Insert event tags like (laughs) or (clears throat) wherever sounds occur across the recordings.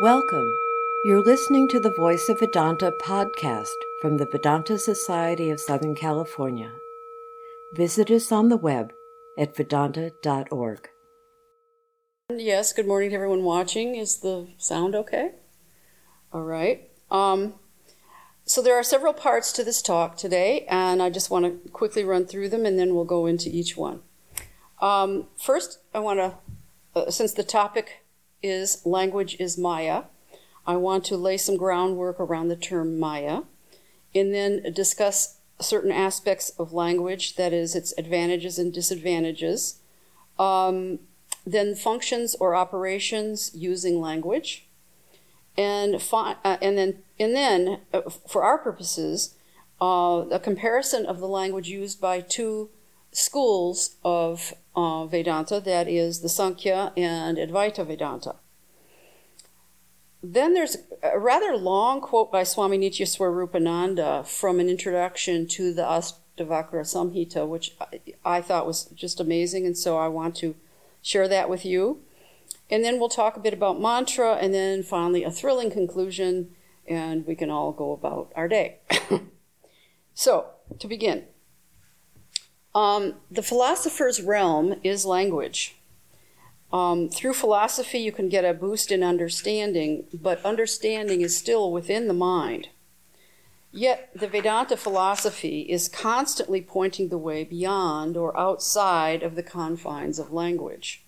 Welcome. You're listening to the Voice of Vedanta podcast from the Vedanta Society of Southern California. Visit us on the web at vedanta.org. Yes, good morning to everyone watching. Is the sound okay? All right. Um, so there are several parts to this talk today, and I just want to quickly run through them and then we'll go into each one. Um, first, I want to, uh, since the topic is language is Maya. I want to lay some groundwork around the term Maya and then discuss certain aspects of language, that is, its advantages and disadvantages. Um, then functions or operations using language. And, fi- uh, and then, and then uh, for our purposes, uh, a comparison of the language used by two schools of uh, Vedanta, that is the Sankhya and Advaita Vedanta. Then there's a rather long quote by Swami Nityaswarupananda from an introduction to the Astavakra Samhita, which I thought was just amazing, and so I want to share that with you. And then we'll talk a bit about mantra, and then finally a thrilling conclusion, and we can all go about our day. (coughs) so, to begin, um, the philosopher's realm is language. Um, through philosophy, you can get a boost in understanding, but understanding is still within the mind. Yet, the Vedanta philosophy is constantly pointing the way beyond or outside of the confines of language.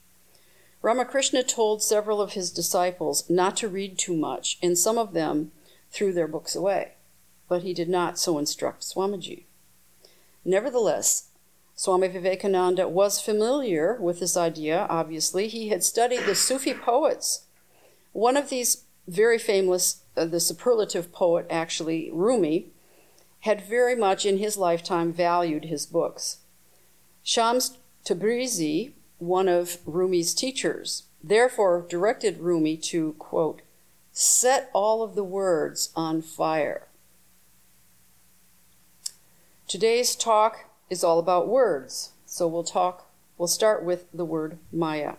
Ramakrishna told several of his disciples not to read too much, and some of them threw their books away, but he did not so instruct Swamiji. Nevertheless, Swami Vivekananda was familiar with this idea, obviously. He had studied the Sufi poets. One of these very famous, uh, the superlative poet, actually, Rumi, had very much in his lifetime valued his books. Shams Tabrizi, one of Rumi's teachers, therefore directed Rumi to, quote, set all of the words on fire. Today's talk is all about words. So we'll talk, we'll start with the word Maya.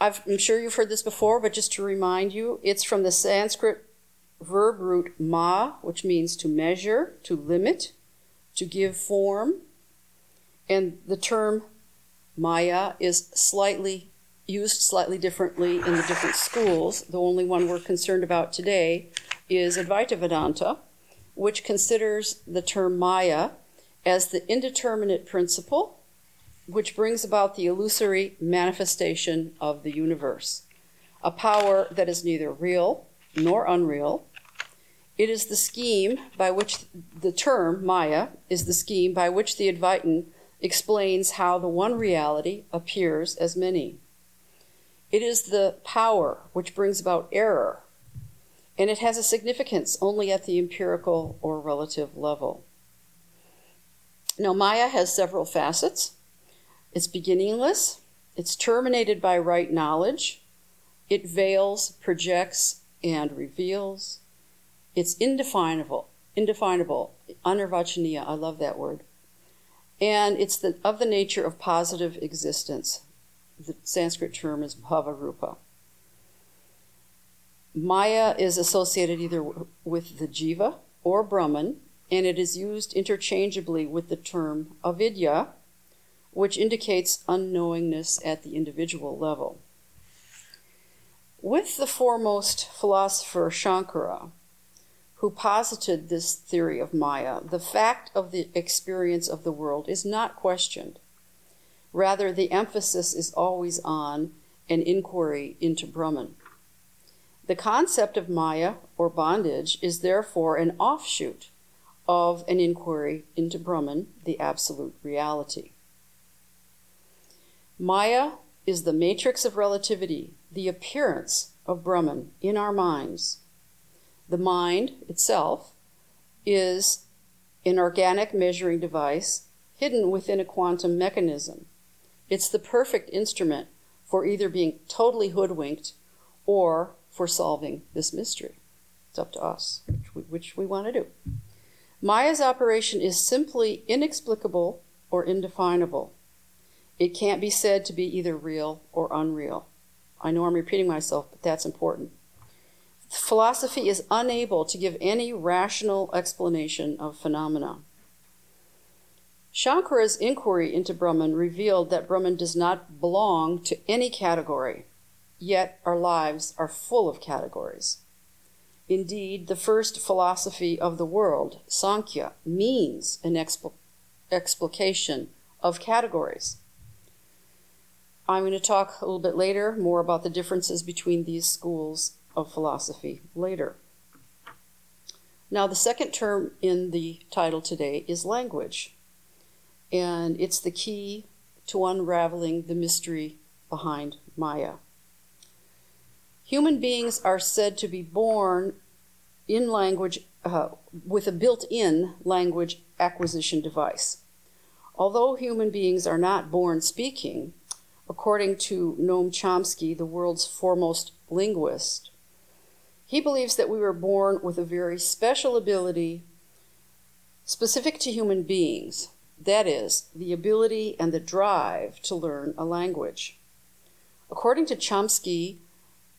i am sure you've heard this before, but just to remind you, it's from the Sanskrit verb root ma, which means to measure, to limit, to give form. And the term Maya is slightly used slightly differently in the different schools. The only one we're concerned about today is Advaita Vedanta, which considers the term Maya as the indeterminate principle which brings about the illusory manifestation of the universe, a power that is neither real nor unreal. It is the scheme by which the term Maya is the scheme by which the Advaitin explains how the one reality appears as many. It is the power which brings about error, and it has a significance only at the empirical or relative level. Now, Maya has several facets. It's beginningless, it's terminated by right knowledge, it veils, projects, and reveals. It's indefinable, indefinable, anirvachaniya, I love that word. And it's the, of the nature of positive existence. The Sanskrit term is bhavarupa. Maya is associated either with the jiva or Brahman, and it is used interchangeably with the term avidya, which indicates unknowingness at the individual level. With the foremost philosopher Shankara, who posited this theory of Maya, the fact of the experience of the world is not questioned. Rather, the emphasis is always on an inquiry into Brahman. The concept of Maya, or bondage, is therefore an offshoot of an inquiry into Brahman, the absolute reality. Maya is the matrix of relativity, the appearance of Brahman in our minds. The mind itself is an organic measuring device hidden within a quantum mechanism. It's the perfect instrument for either being totally hoodwinked or for solving this mystery. It's up to us, which we, which we want to do. Maya's operation is simply inexplicable or indefinable. It can't be said to be either real or unreal. I know I'm repeating myself, but that's important. Philosophy is unable to give any rational explanation of phenomena. Shankara's inquiry into Brahman revealed that Brahman does not belong to any category, yet our lives are full of categories. Indeed, the first philosophy of the world, Sankhya, means an expl- explication of categories. I'm going to talk a little bit later more about the differences between these schools of philosophy later. Now, the second term in the title today is language, and it's the key to unraveling the mystery behind Maya. Human beings are said to be born in language uh, with a built in language acquisition device. Although human beings are not born speaking, according to Noam Chomsky, the world's foremost linguist, he believes that we were born with a very special ability specific to human beings that is, the ability and the drive to learn a language. According to Chomsky,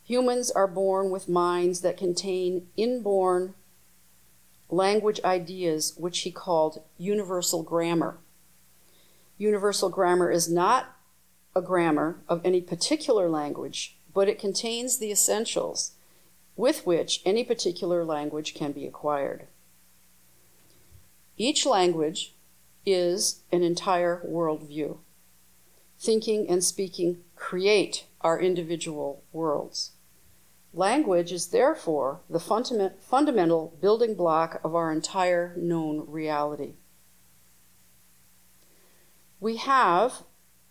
Humans are born with minds that contain inborn language ideas, which he called universal grammar. Universal grammar is not a grammar of any particular language, but it contains the essentials with which any particular language can be acquired. Each language is an entire worldview. Thinking and speaking create our individual worlds. Language is therefore the fundament, fundamental building block of our entire known reality. We have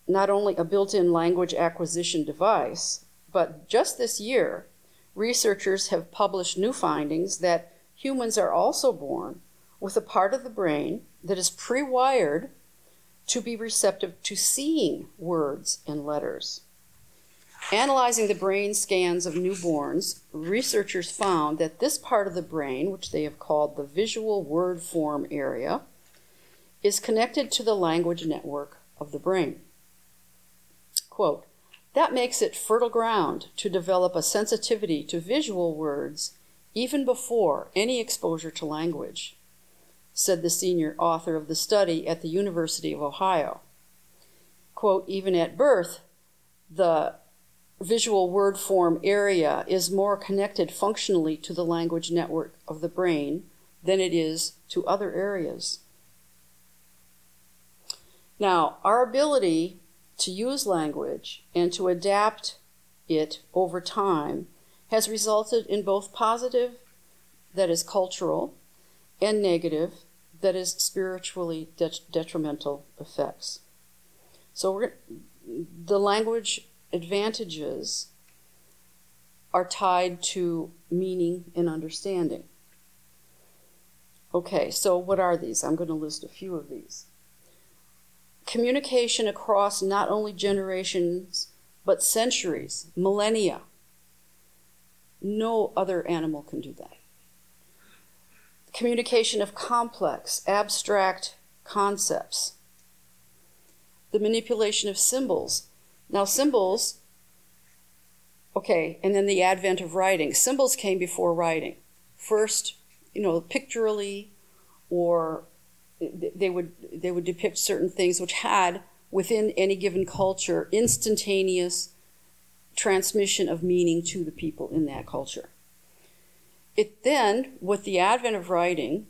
not only a built in language acquisition device, but just this year, researchers have published new findings that humans are also born with a part of the brain that is pre wired to be receptive to seeing words and letters. Analyzing the brain scans of newborns, researchers found that this part of the brain, which they have called the visual word form area, is connected to the language network of the brain. Quote, that makes it fertile ground to develop a sensitivity to visual words even before any exposure to language, said the senior author of the study at the University of Ohio. Quote, even at birth, the visual word form area is more connected functionally to the language network of the brain than it is to other areas. Now, our ability to use language and to adapt it over time has resulted in both positive, that is cultural, and negative, that is spiritually det- detrimental effects. So, the language advantages are tied to meaning and understanding. Okay, so what are these? I'm going to list a few of these. Communication across not only generations, but centuries, millennia. No other animal can do that. Communication of complex, abstract concepts. The manipulation of symbols now, symbols, okay, and then the advent of writing. Symbols came before writing. First, you know, pictorially, or they would they would depict certain things which had within any given culture instantaneous transmission of meaning to the people in that culture. It then, with the advent of writing,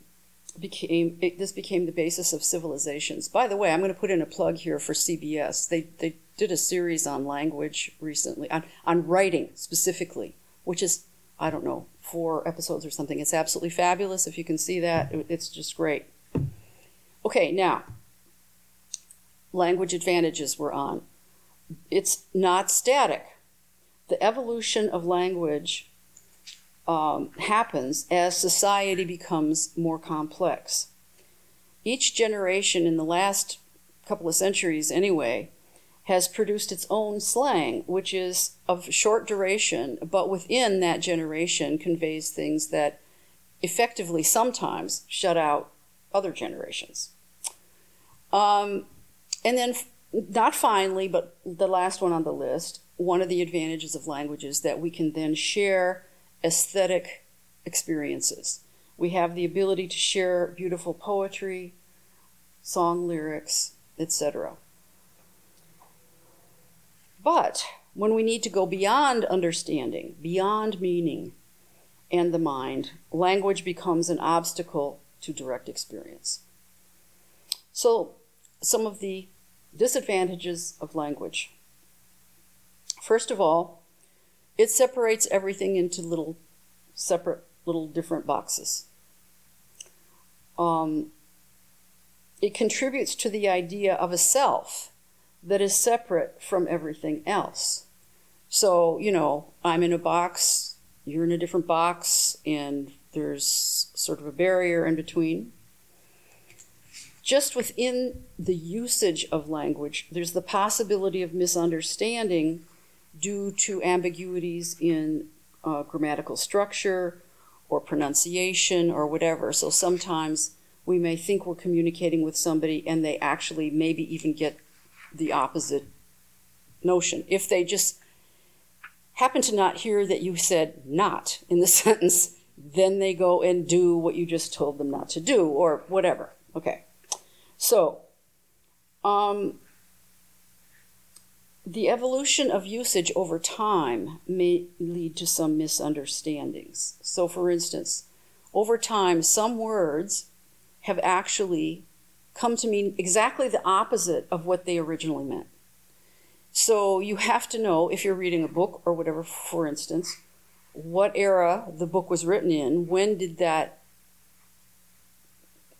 became it, this became the basis of civilizations. By the way, I'm going to put in a plug here for CBS. They they did a series on language recently, on, on writing specifically, which is, I don't know, four episodes or something. It's absolutely fabulous. If you can see that, it's just great. Okay, now, language advantages we're on. It's not static. The evolution of language um, happens as society becomes more complex. Each generation in the last couple of centuries, anyway, has produced its own slang, which is of short duration, but within that generation conveys things that effectively sometimes shut out other generations. Um, and then, not finally, but the last one on the list, one of the advantages of language is that we can then share aesthetic experiences. We have the ability to share beautiful poetry, song lyrics, etc. But when we need to go beyond understanding, beyond meaning and the mind, language becomes an obstacle to direct experience. So, some of the disadvantages of language. First of all, it separates everything into little separate, little different boxes. Um, it contributes to the idea of a self that is separate from everything else. So, you know, I'm in a box, you're in a different box, and there's sort of a barrier in between. Just within the usage of language, there's the possibility of misunderstanding due to ambiguities in uh, grammatical structure or pronunciation or whatever. So sometimes we may think we're communicating with somebody and they actually maybe even get the opposite notion. If they just happen to not hear that you said not in the (laughs) sentence, then they go and do what you just told them not to do or whatever. Okay. So, um, the evolution of usage over time may lead to some misunderstandings. So, for instance, over time, some words have actually come to mean exactly the opposite of what they originally meant. So you have to know if you're reading a book or whatever, for instance, what era the book was written in, when did that,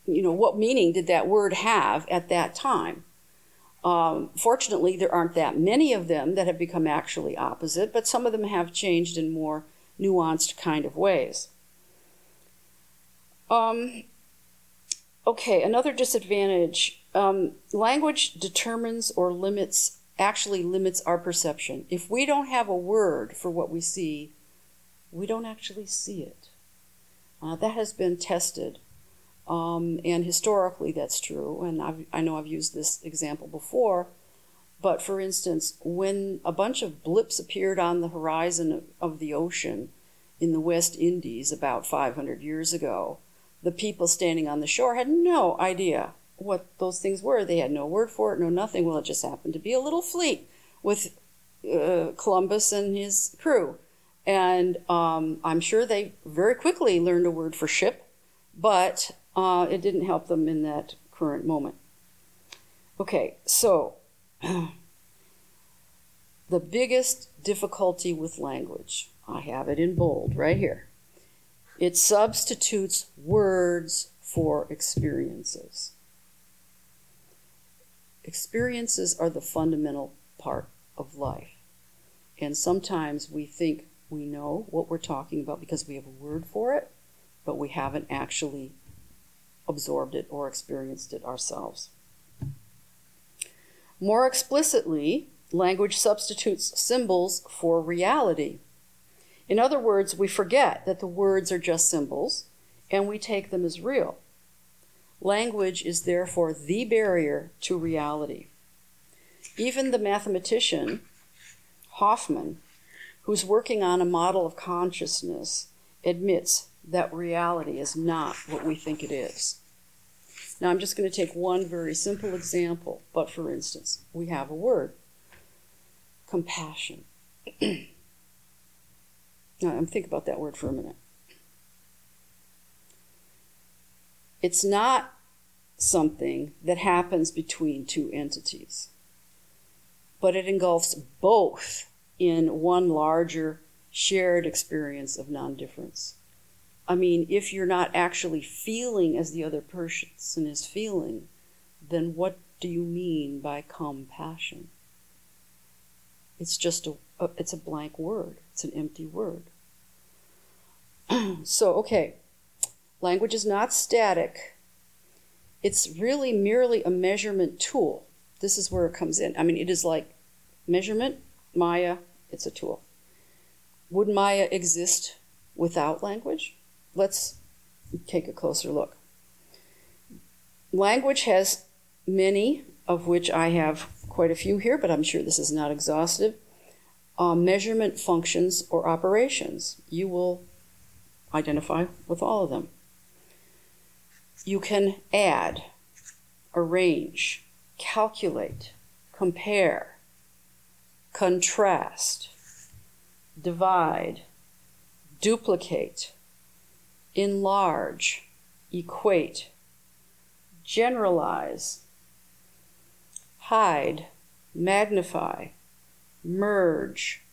you know, what meaning did that word have at that time? Um, fortunately, there aren't that many of them that have become actually opposite, but some of them have changed in more nuanced kind of ways. Um, Okay, another disadvantage um, language determines or limits, actually limits our perception. If we don't have a word for what we see, we don't actually see it. Uh, that has been tested. Um, and historically, that's true. And I've, I know I've used this example before. But for instance, when a bunch of blips appeared on the horizon of the ocean in the West Indies about 500 years ago, the people standing on the shore had no idea what those things were. They had no word for it, no nothing. Well, it just happened to be a little fleet with uh, Columbus and his crew. And um, I'm sure they very quickly learned a word for ship, but uh, it didn't help them in that current moment. Okay, so (clears throat) the biggest difficulty with language, I have it in bold right here it substitutes words for experiences. Experiences are the fundamental part of life. And sometimes we think we know what we're talking about because we have a word for it, but we haven't actually absorbed it or experienced it ourselves. More explicitly, language substitutes symbols for reality. In other words, we forget that the words are just symbols and we take them as real. Language is therefore the barrier to reality. Even the mathematician Hoffman, who's working on a model of consciousness, admits that reality is not what we think it is. Now, I'm just going to take one very simple example, but for instance, we have a word compassion. (clears throat) Now, think about that word for a minute. It's not something that happens between two entities, but it engulfs both in one larger shared experience of non difference. I mean, if you're not actually feeling as the other person is feeling, then what do you mean by compassion? It's just a it's a blank word. It's an empty word. So, okay, language is not static. It's really merely a measurement tool. This is where it comes in. I mean, it is like measurement, Maya, it's a tool. Would Maya exist without language? Let's take a closer look. Language has many, of which I have quite a few here, but I'm sure this is not exhaustive uh, measurement functions or operations. You will identify with all of them. You can add, arrange, calculate, compare, contrast, divide, duplicate, enlarge, equate, generalize, hide, magnify, merge,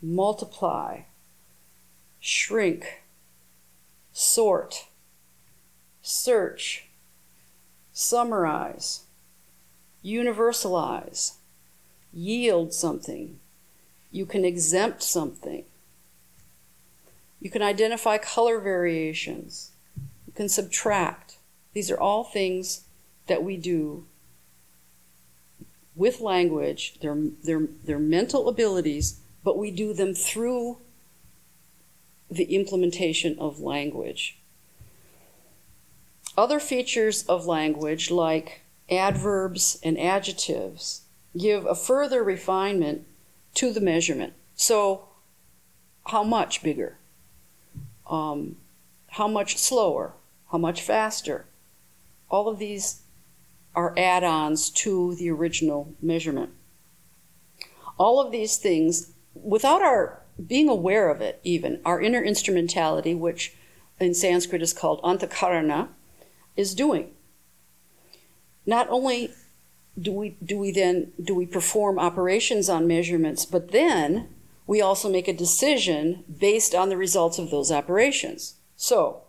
multiply, shrink, sort, search, summarize, universalize, yield something. You can exempt something. You can identify color variations. You can subtract. These are all things that we do with language. They're, they're, they're mental abilities, but we do them through the implementation of language. Other features of language, like adverbs and adjectives, give a further refinement to the measurement. So, how much bigger? Um, how much slower? How much faster? All of these are add ons to the original measurement. All of these things, without our being aware of it, even, our inner instrumentality, which in Sanskrit is called antakarana, is doing. Not only do we do we then do we perform operations on measurements, but then we also make a decision based on the results of those operations. So,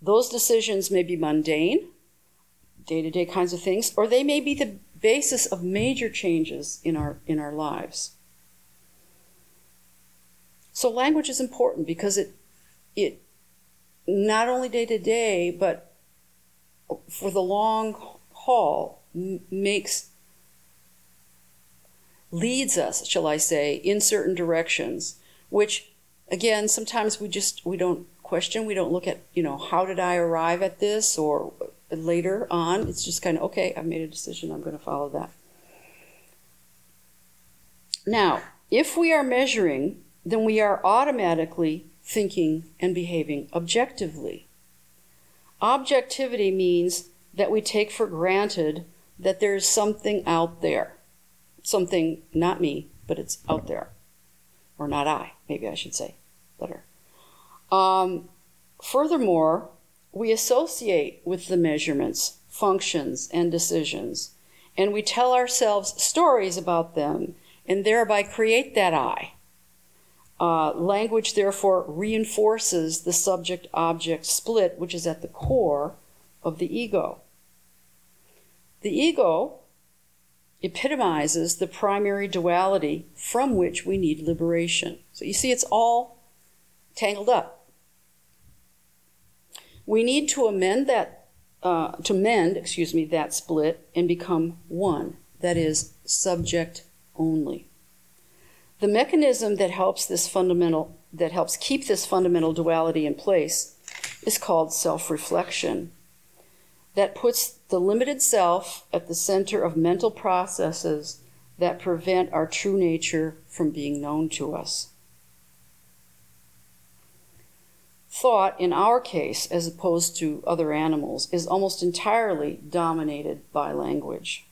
those decisions may be mundane, day-to-day kinds of things, or they may be the basis of major changes in our in our lives. So language is important because it it not only day to day, but for the long haul makes leads us, shall I say, in certain directions, which again sometimes we just we don't question, we don't look at, you know, how did I arrive at this or later on, it's just kind of okay, I've made a decision, I'm going to follow that. Now, if we are measuring, then we are automatically thinking and behaving objectively. Objectivity means that we take for granted that there's something out there. Something, not me, but it's out there. Or not I, maybe I should say better. Um, furthermore, we associate with the measurements, functions, and decisions, and we tell ourselves stories about them and thereby create that I. Uh, language, therefore, reinforces the subject object split, which is at the core of the ego. The ego epitomizes the primary duality from which we need liberation. So you see, it's all tangled up. We need to amend that, uh, to mend, excuse me, that split and become one. That is, subject only. The mechanism that helps this fundamental, that helps keep this fundamental duality in place is called self-reflection that puts the limited self at the center of mental processes that prevent our true nature from being known to us. Thought, in our case, as opposed to other animals, is almost entirely dominated by language.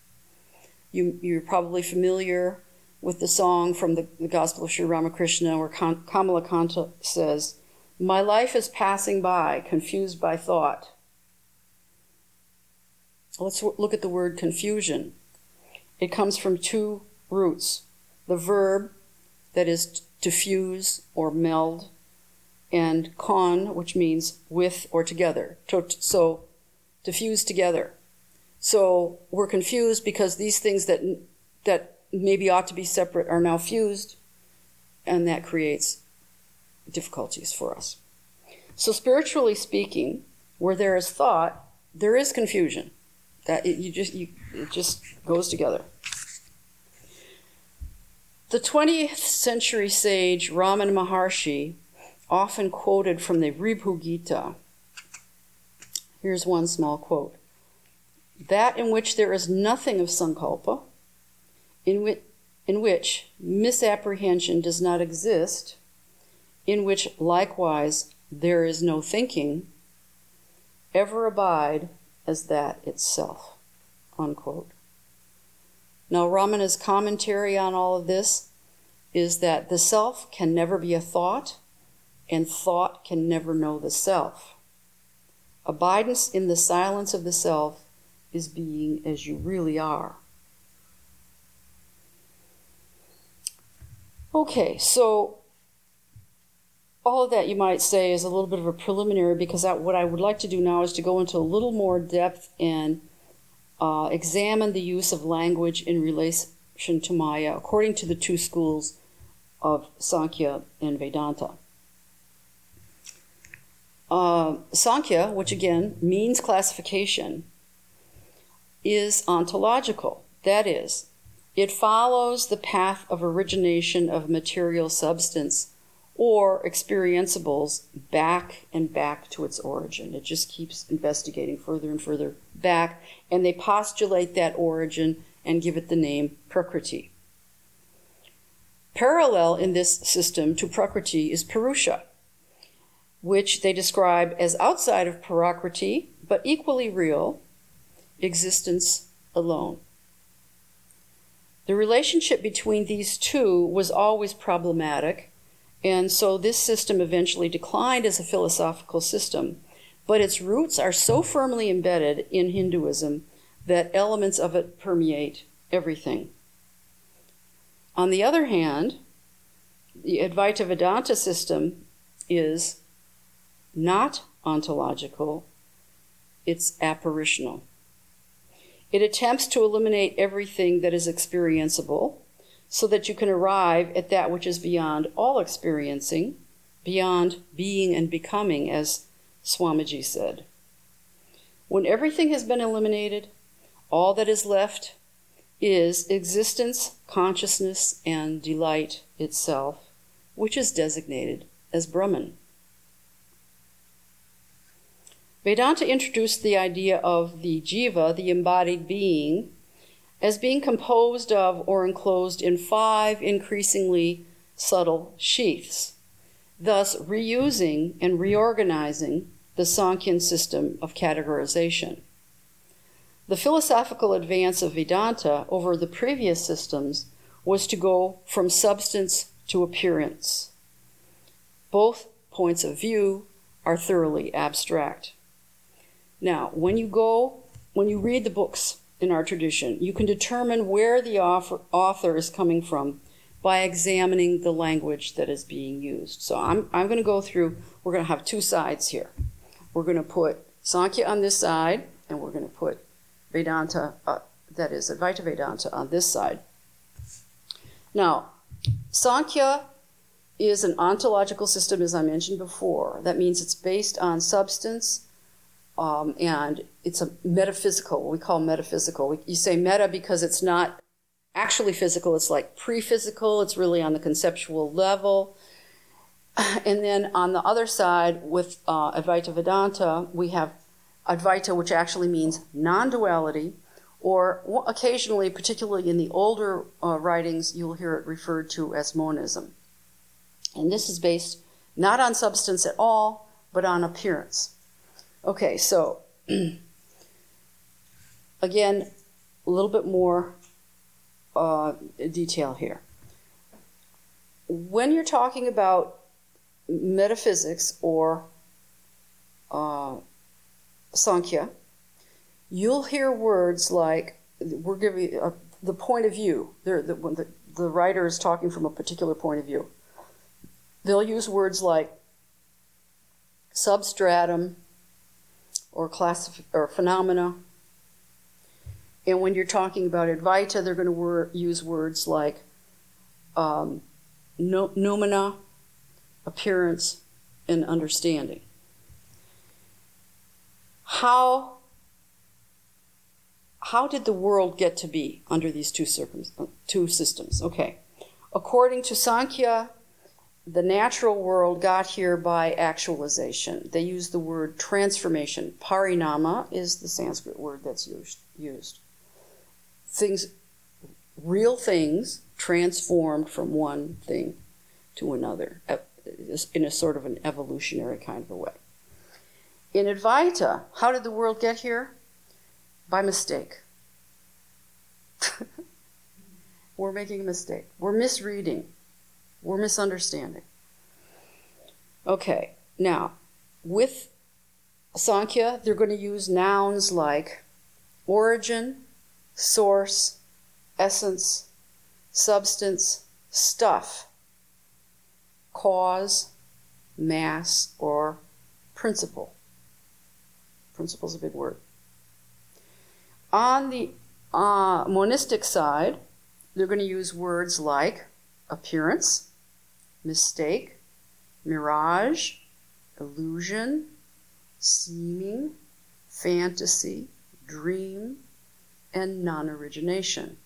You, you're probably familiar with the song from the, the Gospel of Sri Ramakrishna where Kamala Kamalakanta says, My life is passing by, confused by thought. Let's look at the word confusion. It comes from two roots the verb, that is to fuse or meld, and con, which means with or together. So to fuse together. So we're confused because these things that that maybe ought to be separate are now fused, and that creates difficulties for us. So spiritually speaking, where there is thought, there is confusion. That it, you just you, it just goes together. The 20th century sage Ramana Maharshi often quoted from the Ribhu Gita. Here's one small quote That in which there is nothing of sankalpa, in which, in which misapprehension does not exist, in which likewise there is no thinking, ever abide as that itself. Unquote. Now, Ramana's commentary on all of this is that the self can never be a thought, and thought can never know the self. Abidance in the silence of the self is being as you really are. Okay, so all of that you might say is a little bit of a preliminary because that, what I would like to do now is to go into a little more depth and uh, examine the use of language in relation to Maya according to the two schools of Sankhya and Vedanta. Uh, Sankhya, which again means classification, is ontological. That is, it follows the path of origination of material substance or experienceables back and back to its origin. It just keeps investigating further and further back, and they postulate that origin and give it the name Prakriti. Parallel in this system to Prakriti is Purusha, which they describe as outside of Prakriti, but equally real, existence alone. The relationship between these two was always problematic, and so this system eventually declined as a philosophical system. But its roots are so firmly embedded in Hinduism that elements of it permeate everything. On the other hand, the Advaita Vedanta system is not ontological, it's apparitional. It attempts to eliminate everything that is experienceable so that you can arrive at that which is beyond all experiencing, beyond being and becoming, as Swamiji said. When everything has been eliminated, all that is left is existence, consciousness, and delight itself, which is designated as Brahman. Vedanta introduced the idea of the jiva, the embodied being, as being composed of or enclosed in five increasingly subtle sheaths, thus reusing and reorganizing the Sankhyan system of categorization. The philosophical advance of Vedanta over the previous systems was to go from substance to appearance. Both points of view are thoroughly abstract. Now, when you go, when you read the books in our tradition, you can determine where the author, is coming from by examining the language that is being used. So I'm, I'm going to go through, we're going to have two sides here. We're going to put Sankhya on this side, and we're going to put Vedanta, uh, that is Advaita Vedanta, on this side. Now, Sankhya is an ontological system, as I mentioned before. That means it's based on substance um, and it's a metaphysical, we call metaphysical. You say meta because it's not actually physical, it's like pre physical, it's really on the conceptual level. (sighs) And then on the other side, with uh, Advaita Vedanta, we have Advaita, which actually means non duality, or occasionally, particularly in the older uh, writings, you'll hear it referred to as monism. And this is based not on substance at all, but on appearance. Okay, so (clears throat) again, a little bit more uh, detail here. When you're talking about metaphysics or uh, Sankhya, you'll hear words like we're giving a, the point of view. The, the, the writer is talking from a particular point of view. They'll use words like substratum, or class or phenomena. And when you're talking about Advaita, they're going to wor- use words like um, no- noumena, appearance, and understanding. How how did the world get to be under these two, circum- two systems? Okay. According to Sankhya, the natural world got here by actualization. They use the word transformation. Parinama is the Sanskrit word that's used. Things real things transformed from one thing to another uh, in a sort of an evolutionary kind of a way. In Advaita, how did the world get here? By mistake. (laughs) We're making a mistake. We're misreading. We're misunderstanding. Okay, now, with Sankhya, they're going to use nouns like origin, source, essence, substance, stuff, cause, mass, or principle. Principle is a big word. On the uh, monistic side, they're going to use words like appearance, mistake, mirage, illusion, seeming, fantasy, dream, and non origination.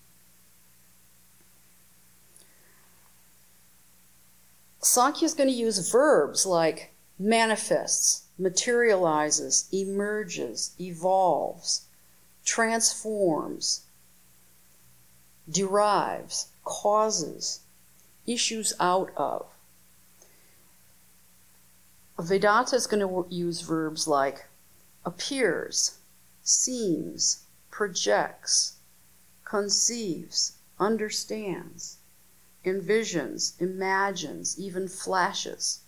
Sankhya is going to use verbs like manifests, materializes, emerges, evolves, transforms, derives, causes, issues out of. Vedanta is going to use verbs like appears, seems, projects, conceives, understands, envisions, imagines, even flashes.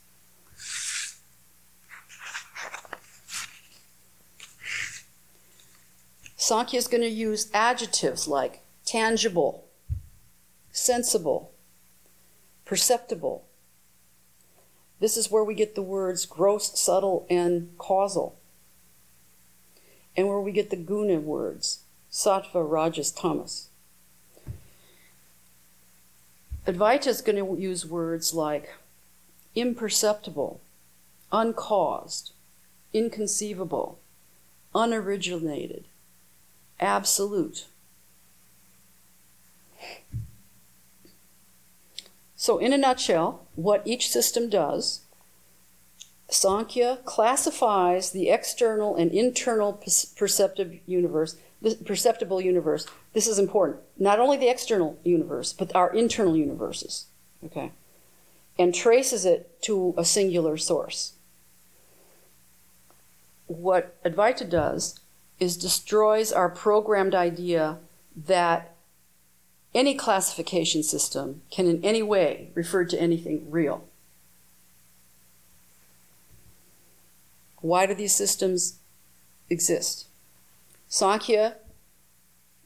Sankhya is going to use adjectives like tangible, sensible, perceptible. This is where we get the words gross, subtle, and causal. And where we get the guna words sattva, rajas, tamas. Advaita is going to use words like imperceptible, uncaused, inconceivable, unoriginated, absolute. So, in a nutshell, what each system does, Sankhya classifies the external and internal perceptive universe the perceptible universe. This is important. Not only the external universe, but our internal universes. Okay? And traces it to a singular source. What Advaita does is destroys our programmed idea that any classification system can in any way refer to anything real. Why do these systems exist? Sankhya,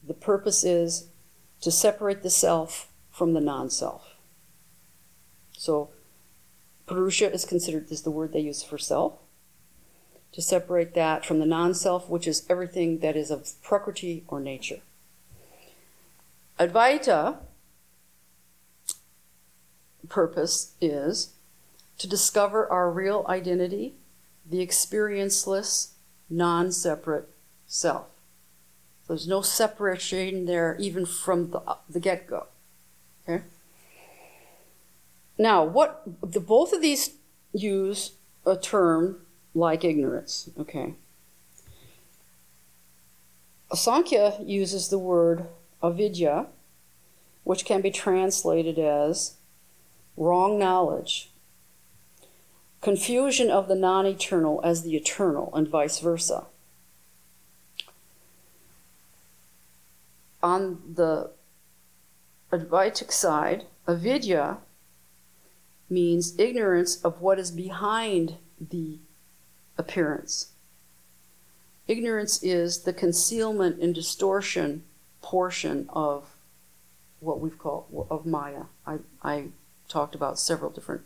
the purpose is to separate the self from the non self. So, Purusha is considered is the word they use for self. To separate that from the non self, which is everything that is of Prakriti or nature. Advaita purpose is to discover our real identity, the experienceless, non separate self. There's no separation there, even from the, the get go. Okay? Now, what the both of these use a term like ignorance. Okay. Sankhya uses the word avidya, which can be translated as wrong knowledge, confusion of the non eternal as the eternal, and vice versa. on the Advaitic side, avidya means ignorance of what is behind the appearance. Ignorance is the concealment and distortion portion of what we've called of Maya. I, I talked about several different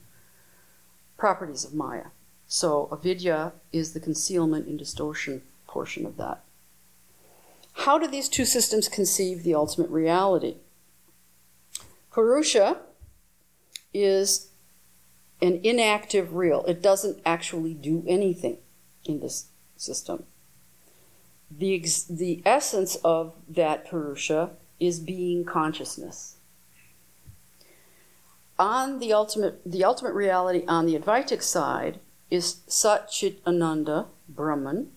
properties of Maya. So avidya is the concealment and distortion portion of that. How do these two systems conceive the ultimate reality? Purusha is an inactive real. It doesn't actually do anything in this system. The, ex- the essence of that Purusha is being consciousness. On the ultimate, the ultimate reality on the Advaitic side is Sat Chit Ananda, Brahman.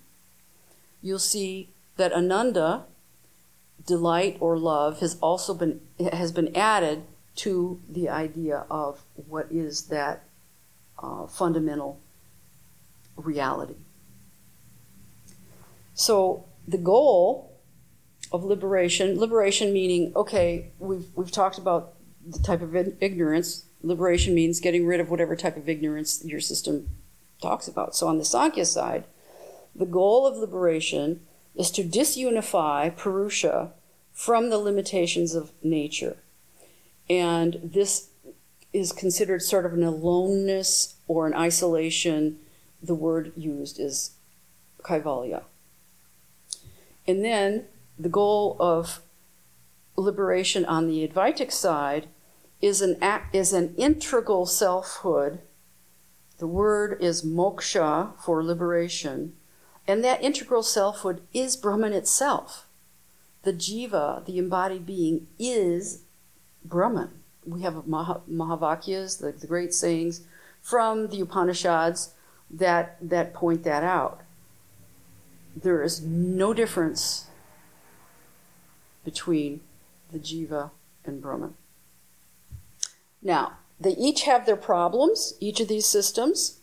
You'll see that Ananda delight or love has also been has been added to the idea of what is that uh, fundamental reality. So the goal of liberation, liberation meaning, okay, we've, we've talked about the type of ignorance. Liberation means getting rid of whatever type of ignorance your system talks about. So on the Sankhya side, the goal of liberation is to disunify Purusha from the limitations of nature. And this is considered sort of an aloneness or an isolation. The word used is kaivalya. And then the goal of liberation on the Advaitic side is an, is an integral selfhood. The word is moksha for liberation. And that integral selfhood is Brahman itself. The jiva, the embodied being, is Brahman. We have Mah- Mahavakyas, the, the great sayings from the Upanishads that, that point that out. There is no difference between the jiva and Brahman. Now, they each have their problems, each of these systems,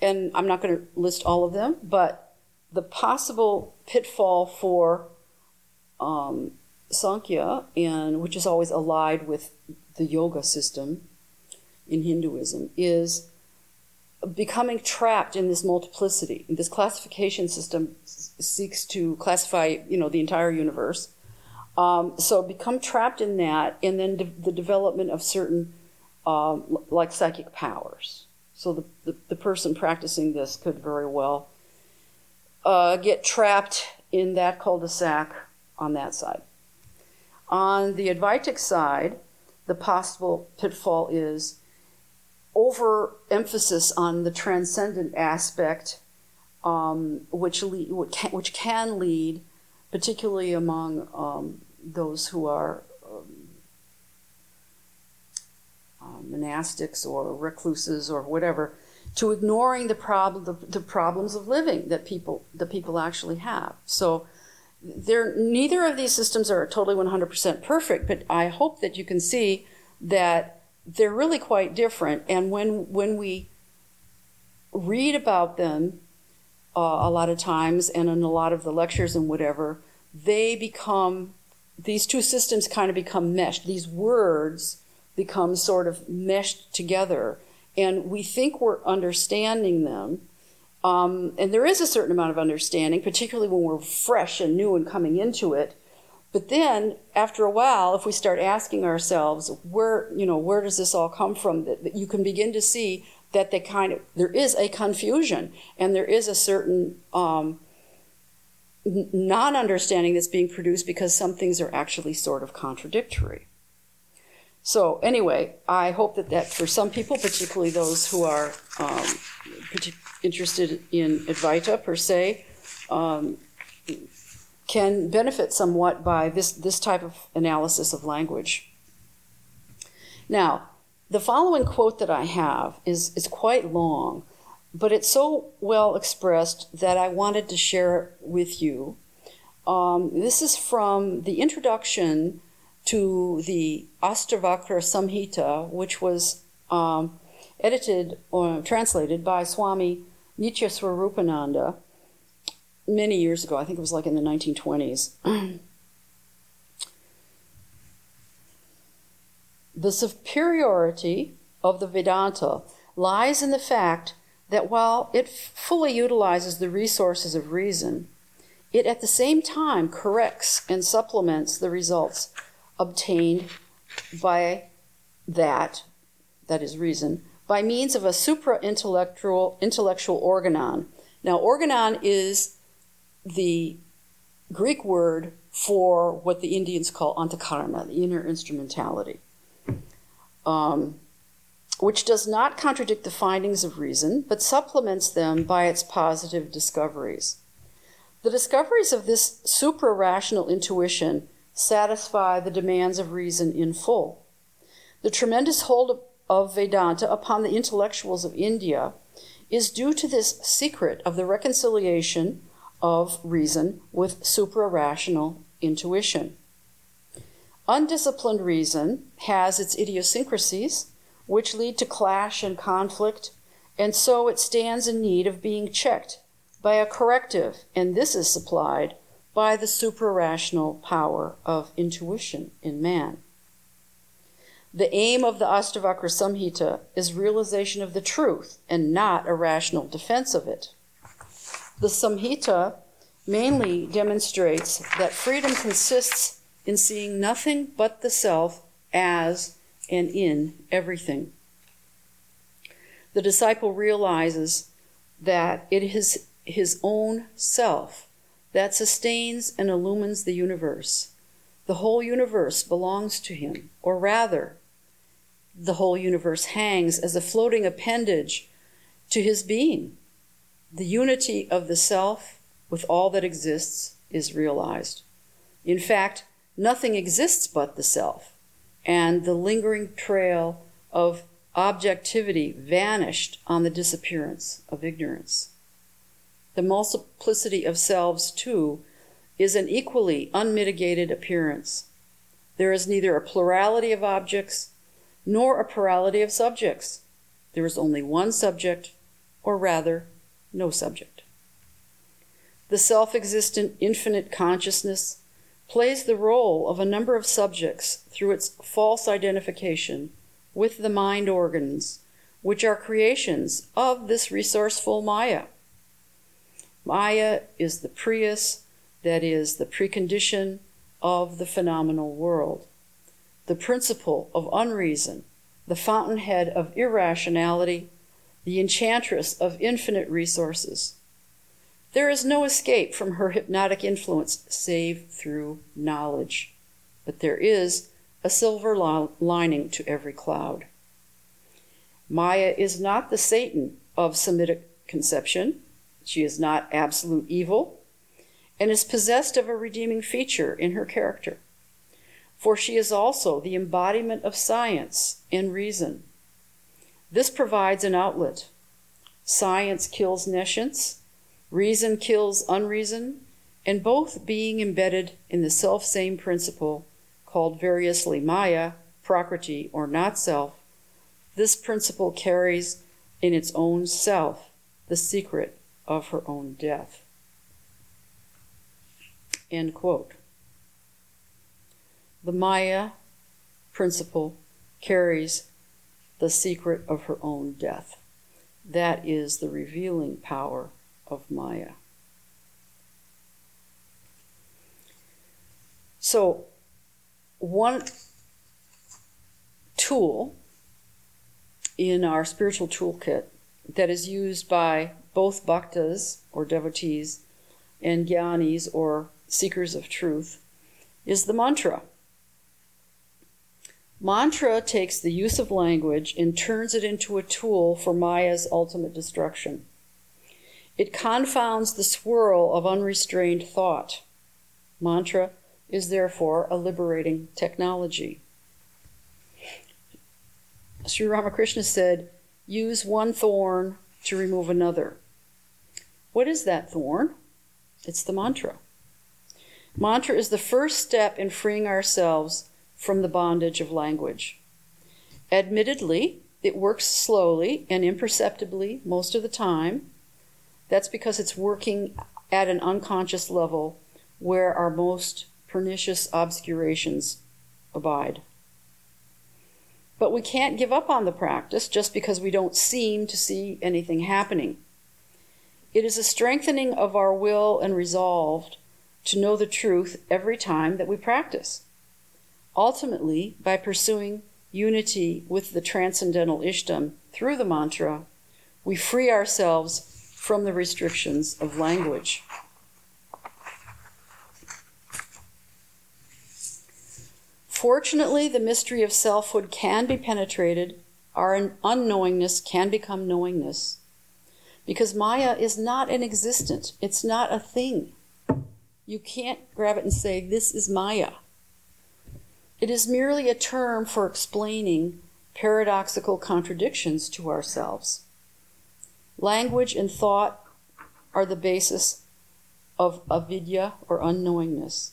and I'm not going to list all of them, but the possible pitfall for um, Sankhya, and which is always allied with the yoga system in Hinduism, is becoming trapped in this multiplicity. This classification system seeks to classify, you know, the entire universe. Um, so become trapped in that, and then de- the development of certain, um, like psychic powers. So the, the, the, person practicing this could very well uh, get trapped in that cul-de-sac on that side. On the Advaitic side, the possible pitfall is overemphasis on the transcendent aspect, um, which, which can lead, particularly among um, those who are um, uh, monastics or recluses or whatever, to ignoring the problem the, the, problems of living that people that people actually have. So neither of these systems are totally 100% perfect, but I hope that you can see that they're really quite different. And when when we read about them uh, a lot of times and in a lot of the lectures and whatever, they become these two systems kind of become meshed. These words become sort of meshed together, and we think we're understanding them um, and there is a certain amount of understanding, particularly when we're fresh and new and coming into it. But then, after a while, if we start asking ourselves, where you know, where does this all come from? That, that you can begin to see that they kind of there is a confusion and there is a certain um, non-understanding that's being produced because some things are actually sort of contradictory. So anyway, I hope that that for some people, particularly those who are um, interested in Advaita per se, um, can benefit somewhat by this, this type of analysis of language. Now, the following quote that I have is, is quite long, but it's so well expressed that I wanted to share it with you. Um, this is from the introduction to the Astavakra Samhita, which was um, edited or translated by Swami Nityaswarupananda many years ago. I think it was like in the 1920s. (clears throat) the superiority of the Vedanta lies in the fact that while it fully utilizes the resources of reason, it at the same time corrects and supplements the results obtained by that, that is reason, by means of a supra intellectual organon. Now, organon is the Greek word for what the Indians call antakarana, the inner instrumentality, um, which does not contradict the findings of reason, but supplements them by its positive discoveries. The discoveries of this supra rational intuition satisfy the demands of reason in full. The tremendous hold of, of Vedanta upon the intellectuals of India is due to this secret of the reconciliation of reason with supra rational intuition. Undisciplined reason has its idiosyncrasies, which lead to clash and conflict, and so it stands in need of being checked by a corrective, and this is supplied by the suprarational power of intuition in man. The aim of the Astavakra Samhita is realization of the truth and not a rational defense of it. The Samhita mainly demonstrates that freedom consists in seeing nothing but the self as and in everything. The disciple realizes that it is his own self that sustains and illumines the universe. The whole universe belongs to him, or rather, the whole universe hangs as a floating appendage to his being. The unity of the self with all that exists is realized. In fact, nothing exists but the self, and the lingering trail of objectivity vanished on the disappearance of ignorance. The multiplicity of selves, too, is an equally unmitigated appearance. There is neither a plurality of objects nor a plurality of subjects. There is only one subject, or rather, no subject. The self existent infinite consciousness plays the role of a number of subjects through its false identification with the mind organs, which are creations of this resourceful Maya. Maya is the prius, that is, the precondition of the phenomenal world, the principle of unreason, the fountainhead of irrationality, the enchantress of infinite resources. There is no escape from her hypnotic influence save through knowledge, but there is a silver lining to every cloud. Maya is not the Satan of Semitic conception. She is not absolute evil and is possessed of a redeeming feature in her character. For she is also the embodiment of science and reason. This provides an outlet. Science kills nescience, reason kills unreason, and both being embedded in the self same principle called variously Maya, Prakriti, or not self, this principle carries in its own self the secret of her own death. End quote. The Maya principle carries the secret of her own death. That is the revealing power of Maya. So, one tool in our spiritual toolkit that is used by both bhaktas or devotees and jnanis or seekers of truth is the mantra. Mantra takes the use of language and turns it into a tool for Maya's ultimate destruction. It confounds the swirl of unrestrained thought. Mantra is therefore a liberating technology. Sri Ramakrishna said, Use one thorn to remove another. What is that thorn? It's the mantra. Mantra is the first step in freeing ourselves from the bondage of language. Admittedly, it works slowly and imperceptibly most of the time. That's because it's working at an unconscious level where our most pernicious obscurations abide. But we can't give up on the practice just because we don't seem to see anything happening. It is a strengthening of our will and resolve to know the truth every time that we practice. Ultimately, by pursuing unity with the transcendental Ishtam through the mantra, we free ourselves from the restrictions of language. Fortunately, the mystery of selfhood can be penetrated, our unknowingness can become knowingness. Because Maya is not an existent, it's not a thing. You can't grab it and say, This is Maya. It is merely a term for explaining paradoxical contradictions to ourselves. Language and thought are the basis of avidya or unknowingness.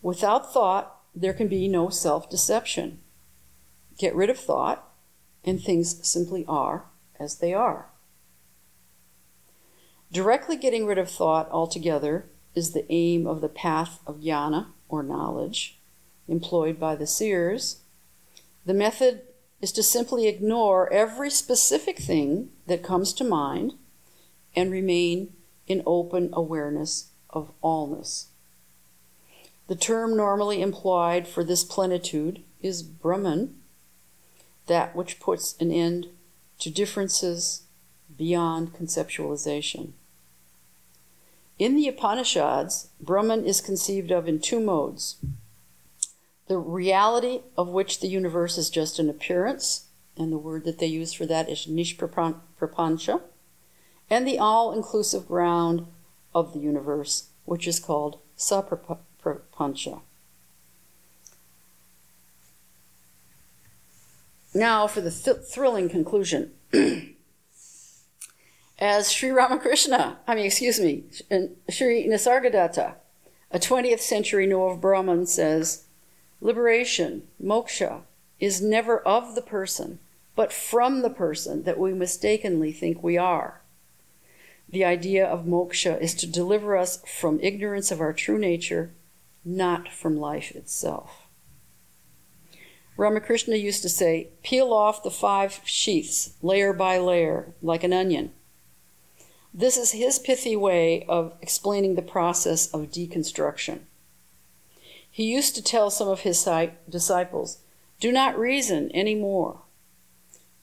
Without thought, there can be no self deception. Get rid of thought, and things simply are as they are. Directly getting rid of thought altogether is the aim of the path of jnana, or knowledge, employed by the seers. The method is to simply ignore every specific thing that comes to mind and remain in open awareness of allness. The term normally implied for this plenitude is Brahman, that which puts an end to differences beyond conceptualization. In the Upanishads, Brahman is conceived of in two modes the reality of which the universe is just an appearance, and the word that they use for that is nishprapancha, and the all inclusive ground of the universe, which is called saprapancha. Now for the th- thrilling conclusion. (clears throat) As Sri Ramakrishna, I mean, excuse me, Sri Nisargadatta, a 20th century Noah Brahman says, liberation, moksha, is never of the person, but from the person that we mistakenly think we are. The idea of moksha is to deliver us from ignorance of our true nature, not from life itself. Ramakrishna used to say, peel off the five sheaths, layer by layer, like an onion. This is his pithy way of explaining the process of deconstruction. He used to tell some of his disciples, Do not reason any more.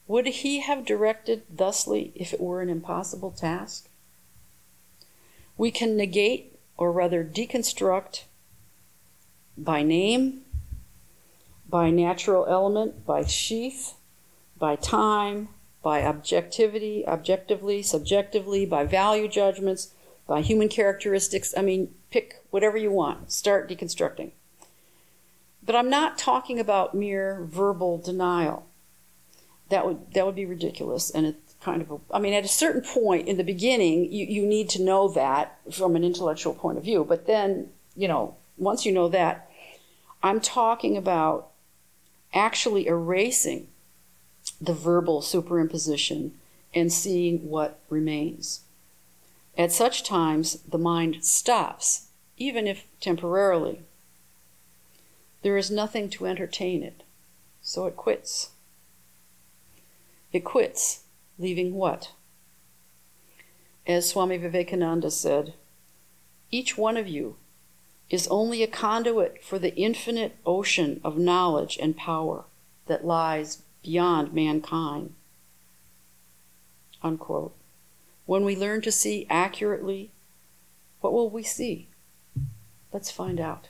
Would he have directed thusly if it were an impossible task? We can negate, or rather deconstruct, by name, by natural element, by sheath, by time, by objectivity, objectively, subjectively, by value judgments, by human characteristics. I mean, pick whatever you want. Start deconstructing. But I'm not talking about mere verbal denial. That would that would be ridiculous, and it's kind of a, I mean, at a certain point in the beginning, you, you need to know that from an intellectual point of view. But then, you know, once you know that, I'm talking about actually erasing the verbal superimposition and seeing what remains. At such times, the mind stops, even if temporarily. There is nothing to entertain it, so it quits. It quits, leaving what? As Swami Vivekananda said, each one of you is only a conduit for the infinite ocean of knowledge and power that lies beyond mankind. Unquote. When we learn to see accurately, what will we see? Let's find out.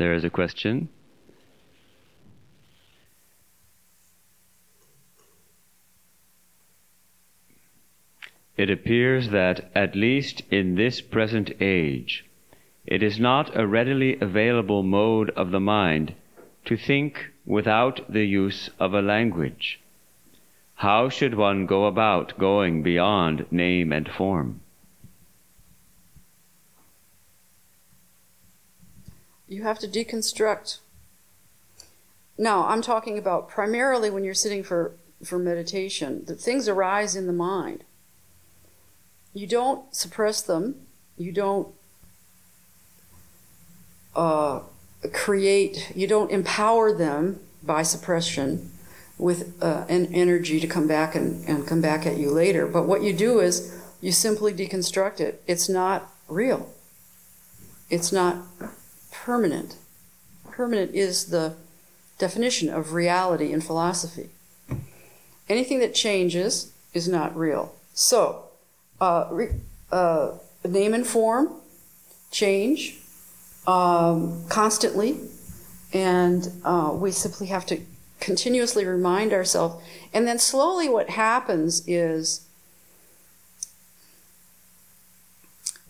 There is a question. It appears that, at least in this present age, it is not a readily available mode of the mind to think without the use of a language. How should one go about going beyond name and form? You have to deconstruct. Now, I'm talking about primarily when you're sitting for, for meditation, that things arise in the mind. You don't suppress them, you don't uh, create, you don't empower them by suppression with uh, an energy to come back and, and come back at you later. But what you do is you simply deconstruct it. It's not real. It's not permanent. Permanent is the definition of reality in philosophy. Anything that changes is not real. So, uh, re, uh, name and form change, um, constantly, and uh, we simply have to continuously remind ourselves. And then slowly, what happens is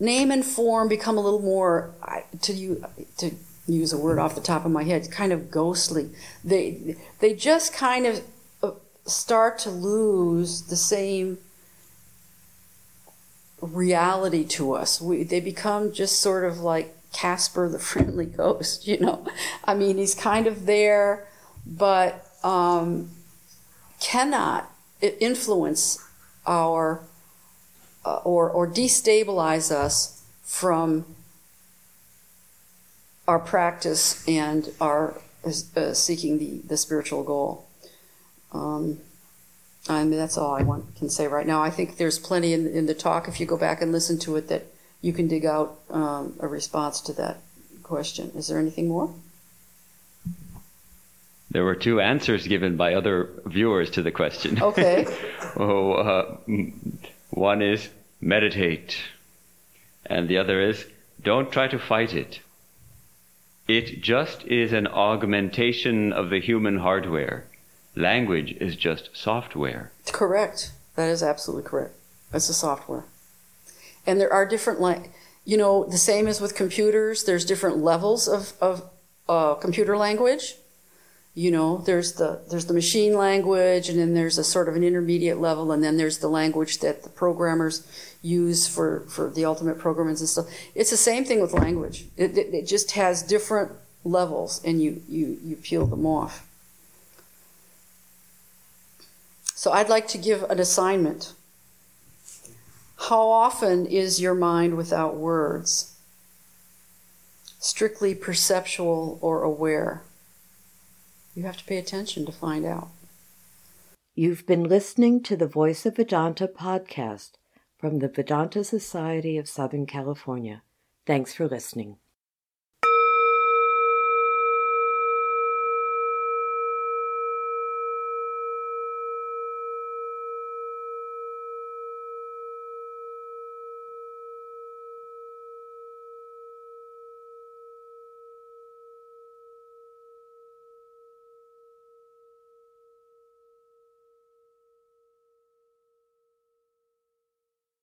name and form become a little more to you to use a word off the top of my head, kind of ghostly. They they just kind of uh, start to lose the same reality to us. We, they become just sort of like Casper the (laughs) Friendly Ghost, you know. I mean, he's kind of there, but um, cannot influence our uh, or, or destabilize us from our practice and our uh, seeking the, the spiritual goal. Um, I mean, that's all I want, can say right now. I think there's plenty in, in the talk, if you go back and listen to it, that you can dig out um, a response to that question. Is there anything more? There were two answers given by other viewers to the question. Okay. (laughs) oh, uh, one is meditate, and the other is don't try to fight it. It just is an augmentation of the human hardware. Language is just software. Correct. That is absolutely correct. It's a software. And there are different, like, you know, the same as with computers, there's different levels of, of uh, computer language. You know, there's the there's the machine language, and then there's a sort of an intermediate level, and then there's the language that the programmers use for, for the ultimate programs and stuff. It's the same thing with language. It, it, it just has different levels, and you, you, you peel them off. So I'd like to give an assignment. How often is your mind without words? Strictly perceptual or aware? You have to pay attention to find out. You've been listening to the Voice of Vedanta podcast from the Vedanta Society of Southern California. Thanks for listening.